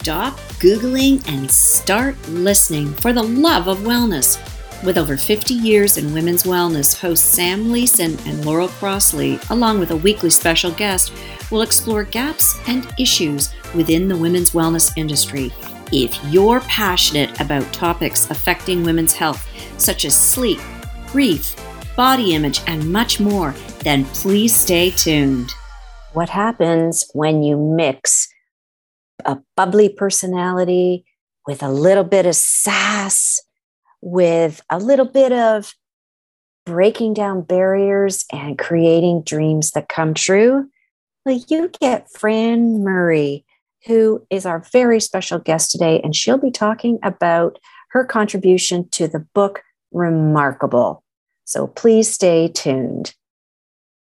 stop Googling and start listening for the love of wellness. With over 50 years in women's wellness, hosts Sam Leeson and Laurel Crossley, along with a weekly special guest, will explore gaps and issues within the women's wellness industry. If you're passionate about topics affecting women's health, such as sleep, grief, body image, and much more, then please stay tuned. What happens when you mix a bubbly personality with a little bit of sass? with a little bit of breaking down barriers and creating dreams that come true, well, you get Fran Murray, who is our very special guest today, and she'll be talking about her contribution to the book Remarkable. So please stay tuned.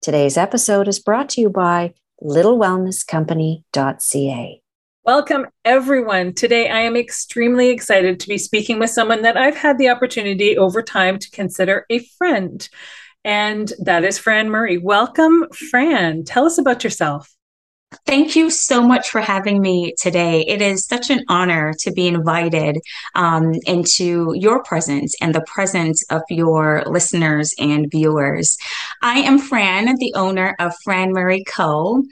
Today's episode is brought to you by littlewellnesscompany.ca. Welcome, everyone. Today, I am extremely excited to be speaking with someone that I've had the opportunity over time to consider a friend, and that is Fran Murray. Welcome, Fran. Tell us about yourself. Thank you so much for having me today. It is such an honor to be invited um, into your presence and the presence of your listeners and viewers. I am Fran, the owner of Fran Murray Co.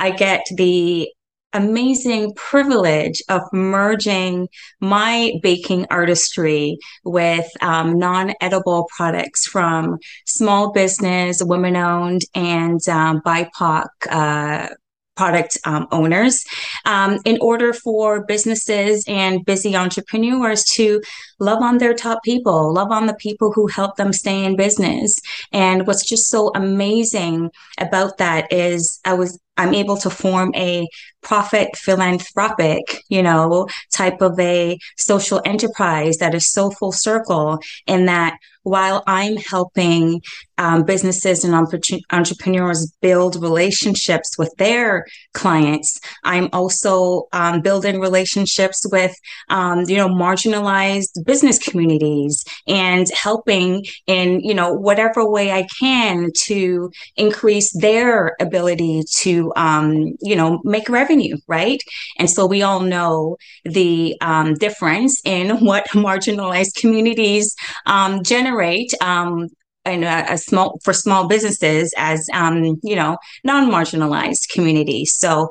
I get the amazing privilege of merging my baking artistry with um, non edible products from small business, women owned, and um, BIPOC. Uh, product um, owners um, in order for businesses and busy entrepreneurs to love on their top people. Love on the people who help them stay in business. And what's just so amazing about that is i was i'm able to form a profit philanthropic you know type of a social enterprise that is so full circle in that while I'm helping um, businesses and entrepreneurs build relationships with their clients, I'm also um, building relationships with, um, you know, marginalized business communities and helping in, you know, whatever way I can to increase their ability to, um, you know, make revenue, right? And so we all know the um, difference in what marginalized communities um, generate generate um, a, a, small for small businesses as um, you know non-marginalized communities so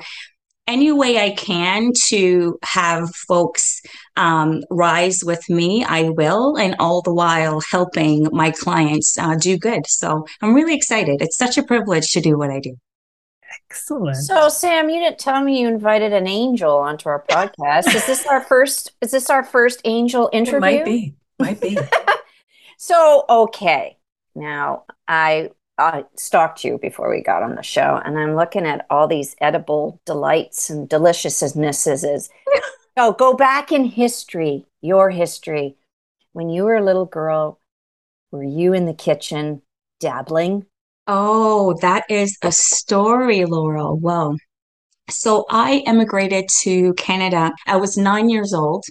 any way i can to have folks um, rise with me i will and all the while helping my clients uh, do good so i'm really excited it's such a privilege to do what i do Excellent. So, Sam, you didn't tell me you invited an angel onto our podcast. is this our first? Is this our first angel interview? It might be. Might be. So, okay. Now, I I stalked you before we got on the show, and I'm looking at all these edible delights and deliciousnesses. oh, go back in history, your history. When you were a little girl, were you in the kitchen dabbling? Oh, that is a story, Laurel. Well, so I immigrated to Canada. I was nine years old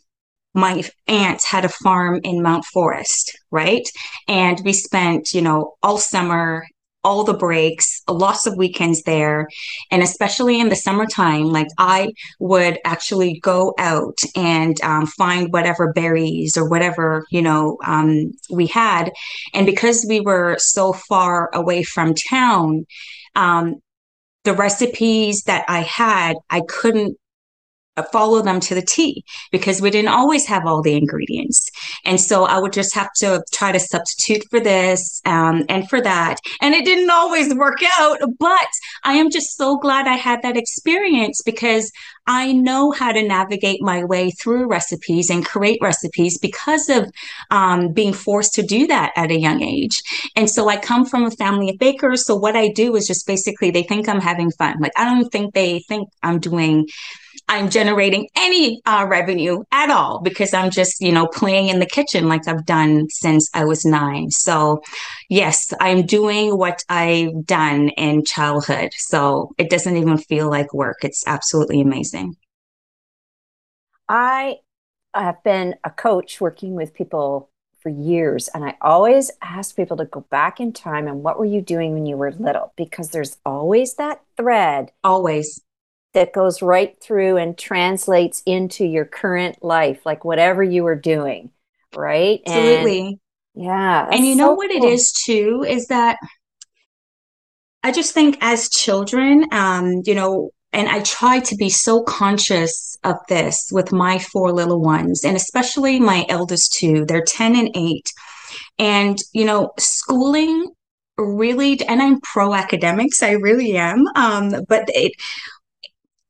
my aunt had a farm in Mount Forest, right? And we spent, you know, all summer, all the breaks, lots of weekends there. And especially in the summertime, like I would actually go out and um, find whatever berries or whatever, you know, um, we had. And because we were so far away from town, um, the recipes that I had, I couldn't follow them to the T because we didn't always have all the ingredients. And so I would just have to try to substitute for this um, and for that. And it didn't always work out, but I am just so glad I had that experience because I know how to navigate my way through recipes and create recipes because of um, being forced to do that at a young age. And so I come from a family of bakers. So what I do is just basically they think I'm having fun. Like I don't think they think I'm doing I'm generating any uh, revenue at all because I'm just, you know, playing in the kitchen like I've done since I was nine. So, yes, I'm doing what I've done in childhood. So it doesn't even feel like work. It's absolutely amazing. I have been a coach working with people for years and I always ask people to go back in time and what were you doing when you were little because there's always that thread always that goes right through and translates into your current life, like whatever you are doing, right? Absolutely. And, yeah. And you know so what cool. it is too is that I just think as children, um, you know, and I try to be so conscious of this with my four little ones, and especially my eldest two. They're 10 and 8. And, you know, schooling really, and I'm pro academics, I really am. Um, but it,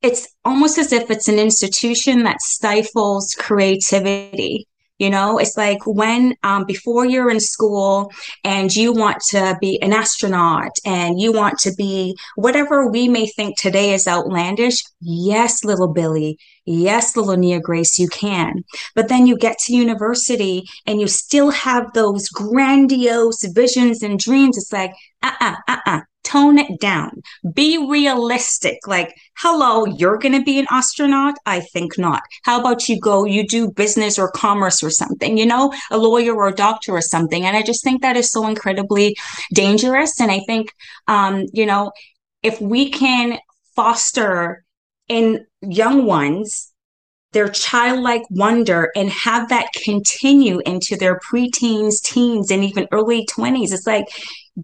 it's almost as if it's an institution that stifles creativity you know, it's like when um, before you're in school and you want to be an astronaut and you want to be whatever we may think today is outlandish. Yes, little Billy. Yes, little Nia Grace, you can. But then you get to university and you still have those grandiose visions and dreams. It's like, uh uh-uh, uh, uh-uh tone it down. Be realistic. Like, hello, you're going to be an astronaut? I think not. How about you go, you do business or commerce or something, you know, a lawyer or a doctor or something. And I just think that is so incredibly dangerous. And I think, um, you know, if we can foster in young ones their childlike wonder and have that continue into their preteens, teens, and even early 20s. It's like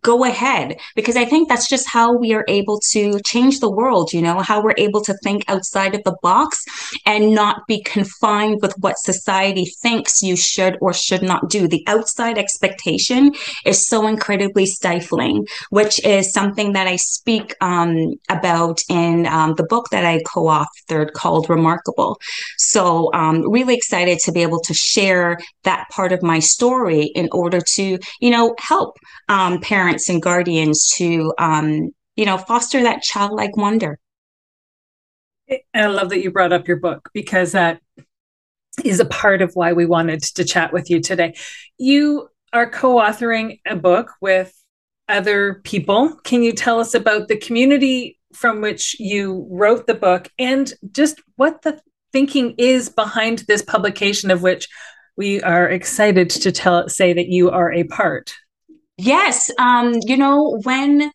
go ahead because i think that's just how we are able to change the world you know how we're able to think outside of the box and not be confined with what society thinks you should or should not do. The outside expectation is so incredibly stifling which is something that i speak um, about in um, the book that i co-authored called remarkable. So um, really excited to be able to share that part of my story in order to you know help um, parents parents and guardians to um, you know foster that childlike wonder. I love that you brought up your book because that is a part of why we wanted to chat with you today. You are co-authoring a book with other people. Can you tell us about the community from which you wrote the book and just what the thinking is behind this publication of which we are excited to tell say that you are a part Yes. Um, you know, when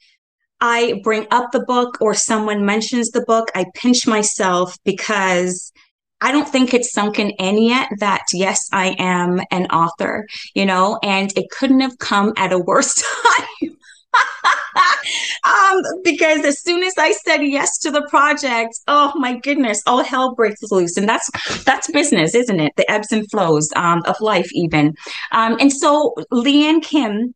I bring up the book or someone mentions the book, I pinch myself because I don't think it's sunken in yet that yes, I am an author, you know, and it couldn't have come at a worse time. um, because as soon as I said yes to the project, oh my goodness, all hell breaks loose, and that's that's business, isn't it? The ebbs and flows um, of life, even. Um, and so Leanne Kim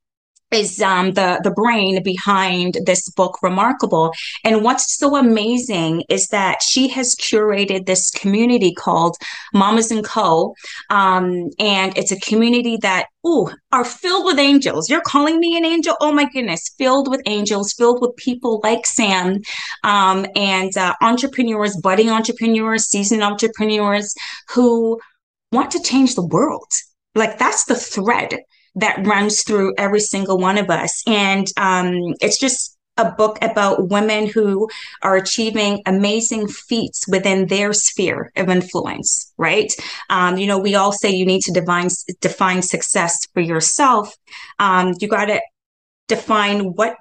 is um, the the brain behind this book remarkable. And what's so amazing is that she has curated this community called mamas and co. Um, and it's a community that ooh are filled with angels. You're calling me an angel? Oh my goodness. Filled with angels filled with people like sam um, and uh, entrepreneurs budding entrepreneurs seasoned entrepreneurs who want to change the world. Like that's the thread that runs through every single one of us. And um, it's just a book about women who are achieving amazing feats within their sphere of influence, right? Um, you know, we all say you need to define define success for yourself. Um, you got to define what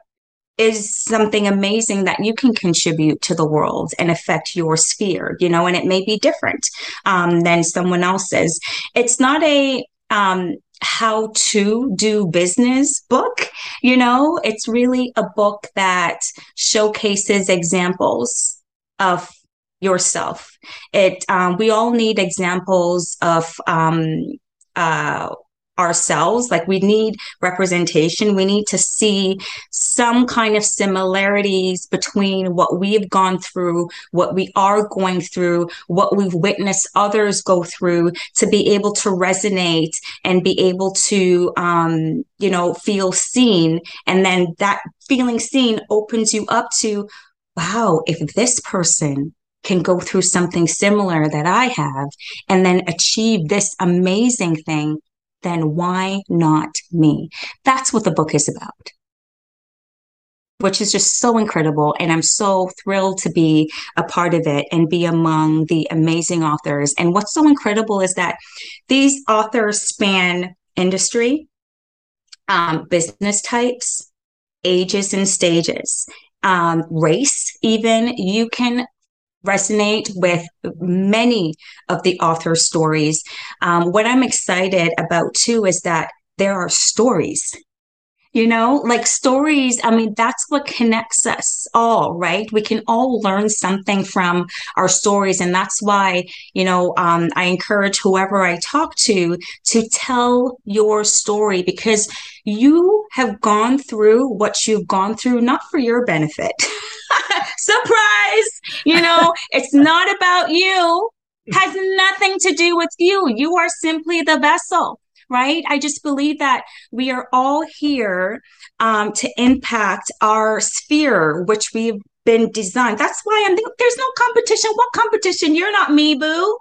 is something amazing that you can contribute to the world and affect your sphere, you know, and it may be different um, than someone else's. It's not a um, how to do business book. You know, it's really a book that showcases examples of yourself. It um, we all need examples of um, uh, ourselves. Like we need representation. We need to see some kind of similarities between what we've gone through what we are going through what we've witnessed others go through to be able to resonate and be able to um, you know feel seen. And then that feeling seen opens you up to wow if this person can go through something similar that I have and then achieve this amazing thing then why not me? That's what the book is about. Which is just so incredible. And I'm so thrilled to be a part of it and be among the amazing authors. And what's so incredible is that these authors span industry, um, business types, ages and stages, um, race, even. You can resonate with many of the author's stories. Um, what I'm excited about too is that there are stories you know like stories i mean that's what connects us all right we can all learn something from our stories and that's why you know um, i encourage whoever i talk to to tell your story because you have gone through what you've gone through not for your benefit surprise you know it's not about you has nothing to do with you you are simply the vessel right? I just believe that we are all here um, to impact our sphere, which we've been designed. That's why I'm thinking there's no competition. What competition? You're not me, boo.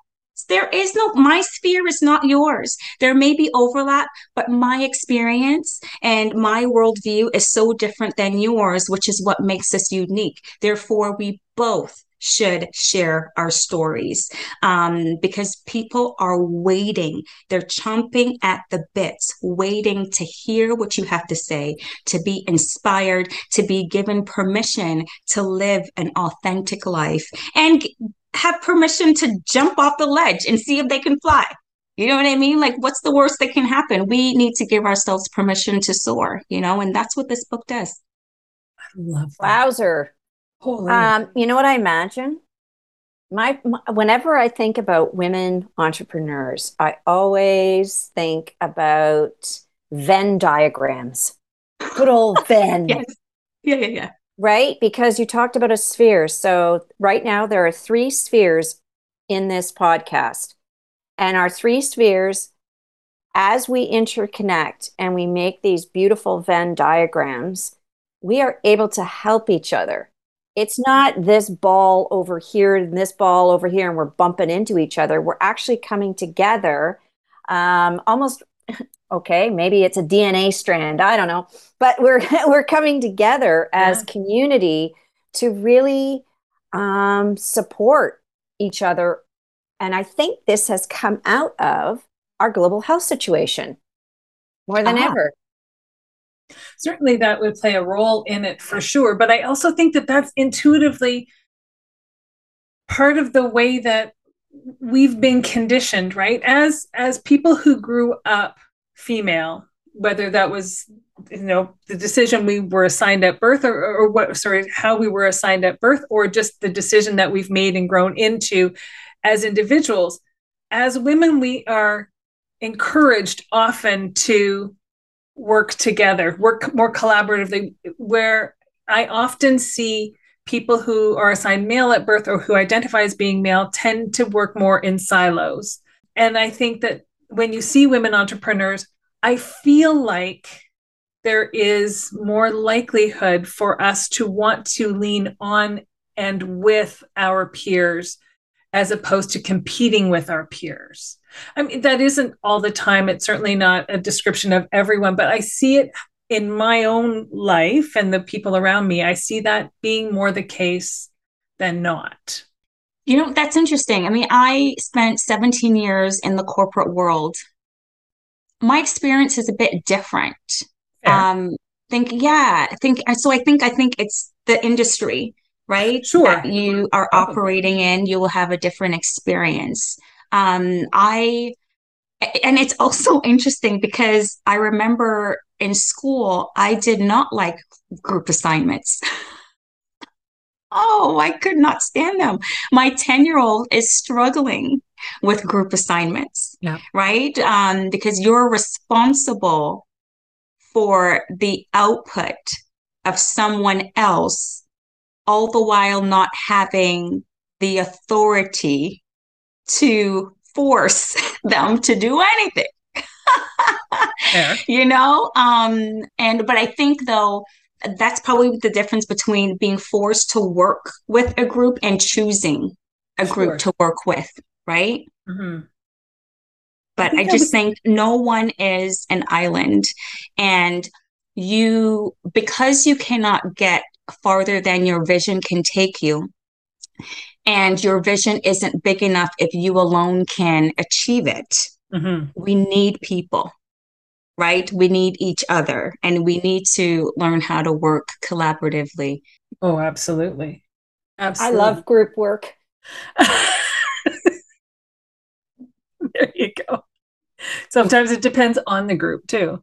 There is no, my sphere is not yours. There may be overlap, but my experience and my worldview is so different than yours, which is what makes us unique. Therefore, we both should share our stories um, because people are waiting. They're chomping at the bits, waiting to hear what you have to say, to be inspired, to be given permission to live an authentic life and have permission to jump off the ledge and see if they can fly. You know what I mean? Like, what's the worst that can happen? We need to give ourselves permission to soar, you know, and that's what this book does. I love that. Wowzer. Holy. Um, you know what I imagine? My, my, whenever I think about women entrepreneurs, I always think about Venn diagrams. Good old Venn. yes. Yeah, yeah, yeah. Right? Because you talked about a sphere. So right now there are three spheres in this podcast. And our three spheres, as we interconnect and we make these beautiful Venn diagrams, we are able to help each other it's not this ball over here and this ball over here and we're bumping into each other we're actually coming together um, almost okay maybe it's a dna strand i don't know but we're we're coming together as yeah. community to really um, support each other and i think this has come out of our global health situation more than uh-huh. ever certainly that would play a role in it for sure. But I also think that that's intuitively part of the way that we've been conditioned, right? As as people who grew up female, whether that was you know the decision we were assigned at birth or, or what sorry how we were assigned at birth or just the decision that we've made and grown into as individuals as women we are encouraged often to work together, work more collaboratively, where I often see people who are assigned male at birth or who identify as being male tend to work more in silos. And I think that when you see women entrepreneurs, I feel like there is more likelihood for us to want to lean on and with our peers as opposed to competing with our peers. I mean, that isn't all the time. It's certainly not a description of everyone, but I see it in my own life and the people around me. I see that being more the case than not. You know, that's interesting. I mean, I spent 17 years in the corporate world. My experience is a bit different. Fair. Um, think, yeah, I think so. I think, I think it's the industry, right? Sure. That you are operating in, you will have a different experience. Um, I, and it's also interesting because I remember in school, I did not like group assignments. oh, I could not stand them. My 10 year old is struggling with group assignments, yeah. right? Um, because you're responsible for the output of someone else, all the while not having the authority to force them to do anything. you know um and but i think though that's probably the difference between being forced to work with a group and choosing a group sure. to work with right mm-hmm. but i, I just was- think no one is an island and you because you cannot get farther than your vision can take you and your vision isn't big enough if you alone can achieve it. Mm-hmm. We need people, right? We need each other and we need to learn how to work collaboratively. Oh, absolutely. Absolutely. I love group work. there you go. Sometimes it depends on the group too.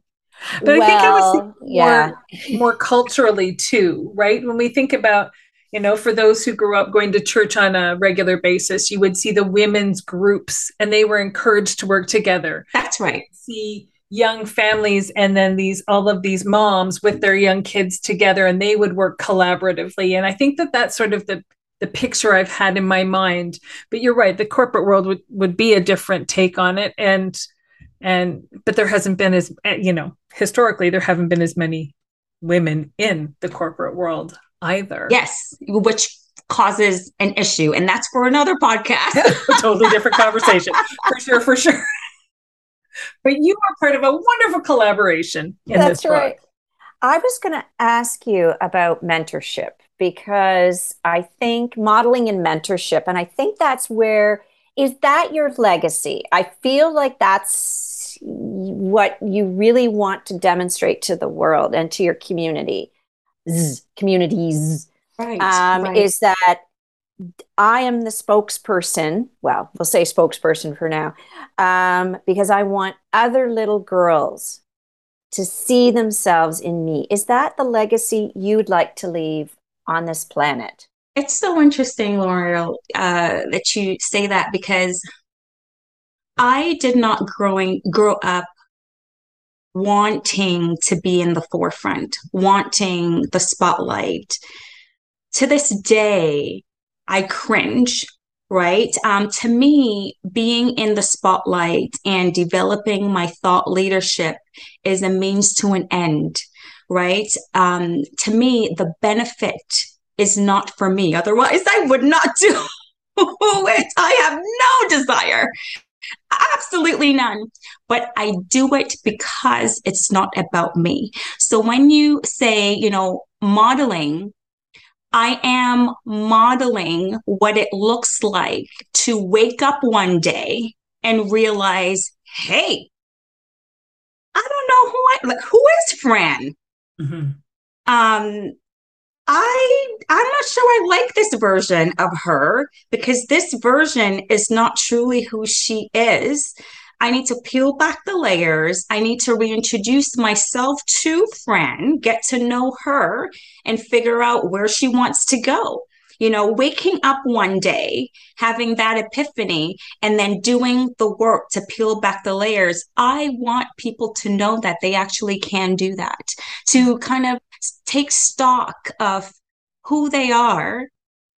But well, I think I was more, more culturally too, right? When we think about, you know, for those who grew up going to church on a regular basis, you would see the women's groups and they were encouraged to work together. That's right. See young families and then these all of these moms with their young kids together and they would work collaboratively. And i think that that's sort of the the picture i've had in my mind. But you're right the corporate world would would be a different take on it. And and but there hasn't been as eh, you know historically there haven't been as many women in the corporate world either. Yes which causes an issue. And that's for another podcast. Totally different conversation. For sure for sure but you are part of a wonderful collaboration in That's this right. I was going to ask you about mentorship because I think modeling and mentorship, and I think that's where is that your legacy? I feel like that's what you really want to demonstrate to the world and to your community, communities. Right, um, right. Is that I am the spokesperson. Well, we'll say spokesperson for now, um, because I want other little girls to see themselves in me. Is that the legacy you'd like to leave on this planet? It's so interesting, Laurel, uh, that you say that because I did not growing grow up wanting to be in the forefront, wanting the spotlight. To this day, I cringe, right? Um, to me, being in the spotlight and developing my thought leadership is a means to an end, right? Um, to me, the benefit is not for me. Otherwise, I would not do it. I have no desire. Absolutely none. But I do it because it's not about me. So when you say, you know, modeling I am modeling what it looks like to wake up one day and realize, hey, I don't know who I like. Who is Fran? Mm-hmm. Um, I I'm not sure I like this version of her because this version is not truly who she is. I need to peel back the layers. I need to reintroduce myself to Fran, get to know her, and figure out where she wants to go. You know, waking up one day, having that epiphany, and then doing the work to peel back the layers. I want people to know that they actually can do that, to kind of take stock of who they are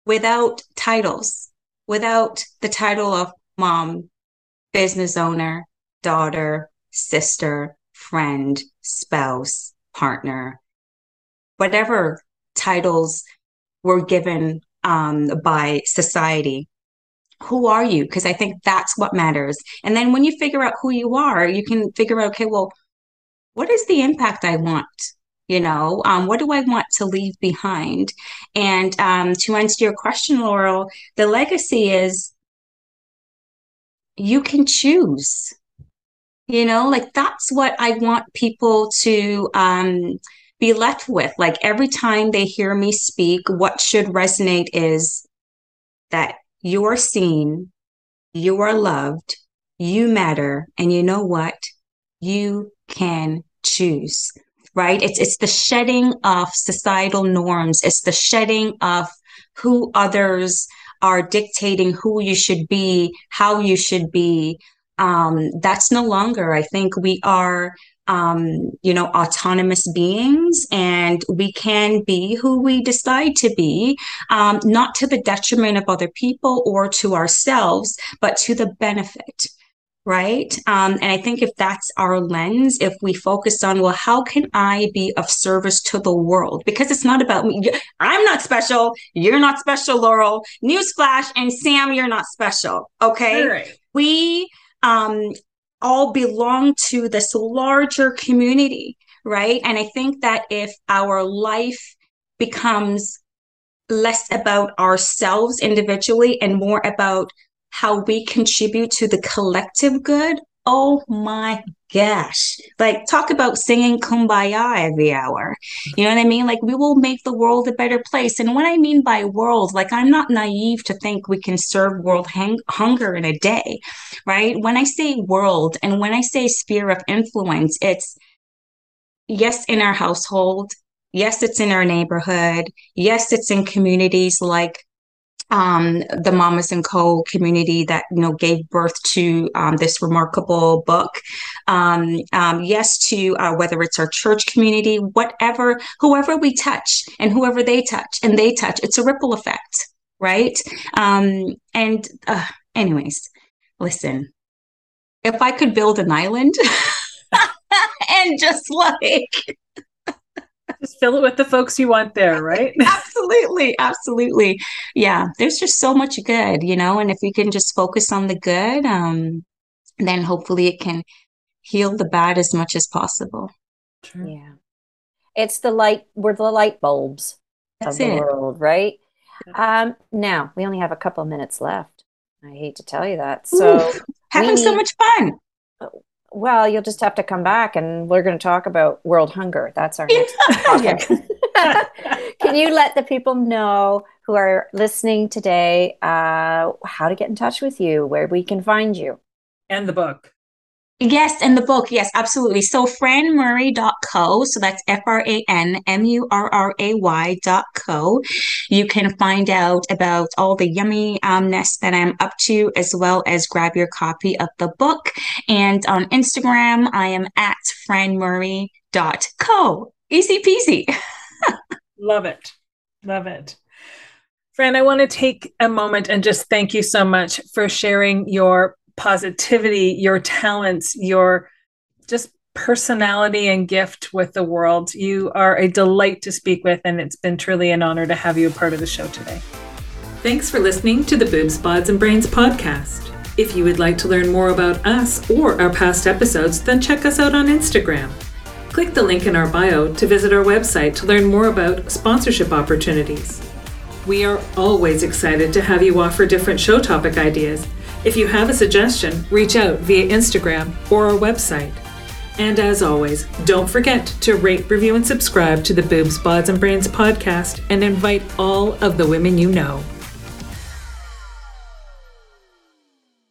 without titles, without the title of mom, business owner, daughter, sister, friend, spouse, partner, whatever titles were given um, by society. Who are you? Because I think that's what matters. And then when you figure out who you are, you can figure out, okay, well, what is the impact I want? You know, um, what do I want to leave behind? And um, to answer your question, Laurel, the legacy is you can choose. You know like that's what i want people to um be left with. Like every time they hear me speak what should resonate is that you are seen you are loved you matter and you know what? You can choose right? It's it's the shedding of societal norms. It's the shedding of who others are dictating who you should be, how you should be. Um, that's no longer. I think we are, um, you know, autonomous beings, and we can be who we decide to be, um, not to the detriment of other people or to ourselves, but to the benefit right? Um, and I think if that's our lens, if we focus on, well, how can I be of service to the world? Because it's not about me. I'm not special. You're not special, Laurel. Newsflash, and Sam, you're not special. Okay. Right. We um, all belong to this larger community, right? And I think that if our life becomes less about ourselves individually and more about how we contribute to the collective good Oh my gosh. Like, talk about singing kumbaya every hour. You know what I mean? Like, we will make the world a better place. And what I mean by world, like, I'm not naive to think we can serve world hang- hunger in a day, right? When I say world and when I say sphere of influence, it's yes, in our household. Yes, it's in our neighborhood. Yes, it's in communities like um, the Mamas and Co. community that you know gave birth to um, this remarkable book. Um, um, yes, to uh, whether it's our church community, whatever, whoever we touch, and whoever they touch, and they touch, it's a ripple effect, right? Um, and uh, anyways, listen, if I could build an island. and just like just fill it with the folks you want there, right? absolutely, absolutely. Yeah, there's just so much good, you know, and if we can just focus on the good, um, then hopefully it can heal the bad as much as possible. True. Yeah. It's the light, we're the light bulbs That's of the it. world, right? Um, now we only have a couple of minutes left. I hate to tell you that. So Ooh, having so much fun. Well, you'll just have to come back and we're going to talk about world hunger. That's our next topic. Can you let the people know who are listening today uh, how to get in touch with you, where we can find you? And the book. Yes, in the book. Yes, absolutely. So franmurray.co. So that's F R A N M U R R A Y.co. You can find out about all the yummy umness that I'm up to, as well as grab your copy of the book. And on Instagram, I am at franmurray.co. Easy peasy. Love it. Love it. Fran, I want to take a moment and just thank you so much for sharing your positivity, your talents, your just personality and gift with the world. You are a delight to speak with, and it's been truly an honor to have you a part of the show today. Thanks for listening to the Boobs, Bods, and Brains podcast. If you would like to learn more about us or our past episodes, then check us out on Instagram. Click the link in our bio to visit our website to learn more about sponsorship opportunities. We are always excited to have you offer different show topic ideas if you have a suggestion, reach out via Instagram or our website. And as always, don't forget to rate, review, and subscribe to the Boobs, Bods, and Brains podcast and invite all of the women you know.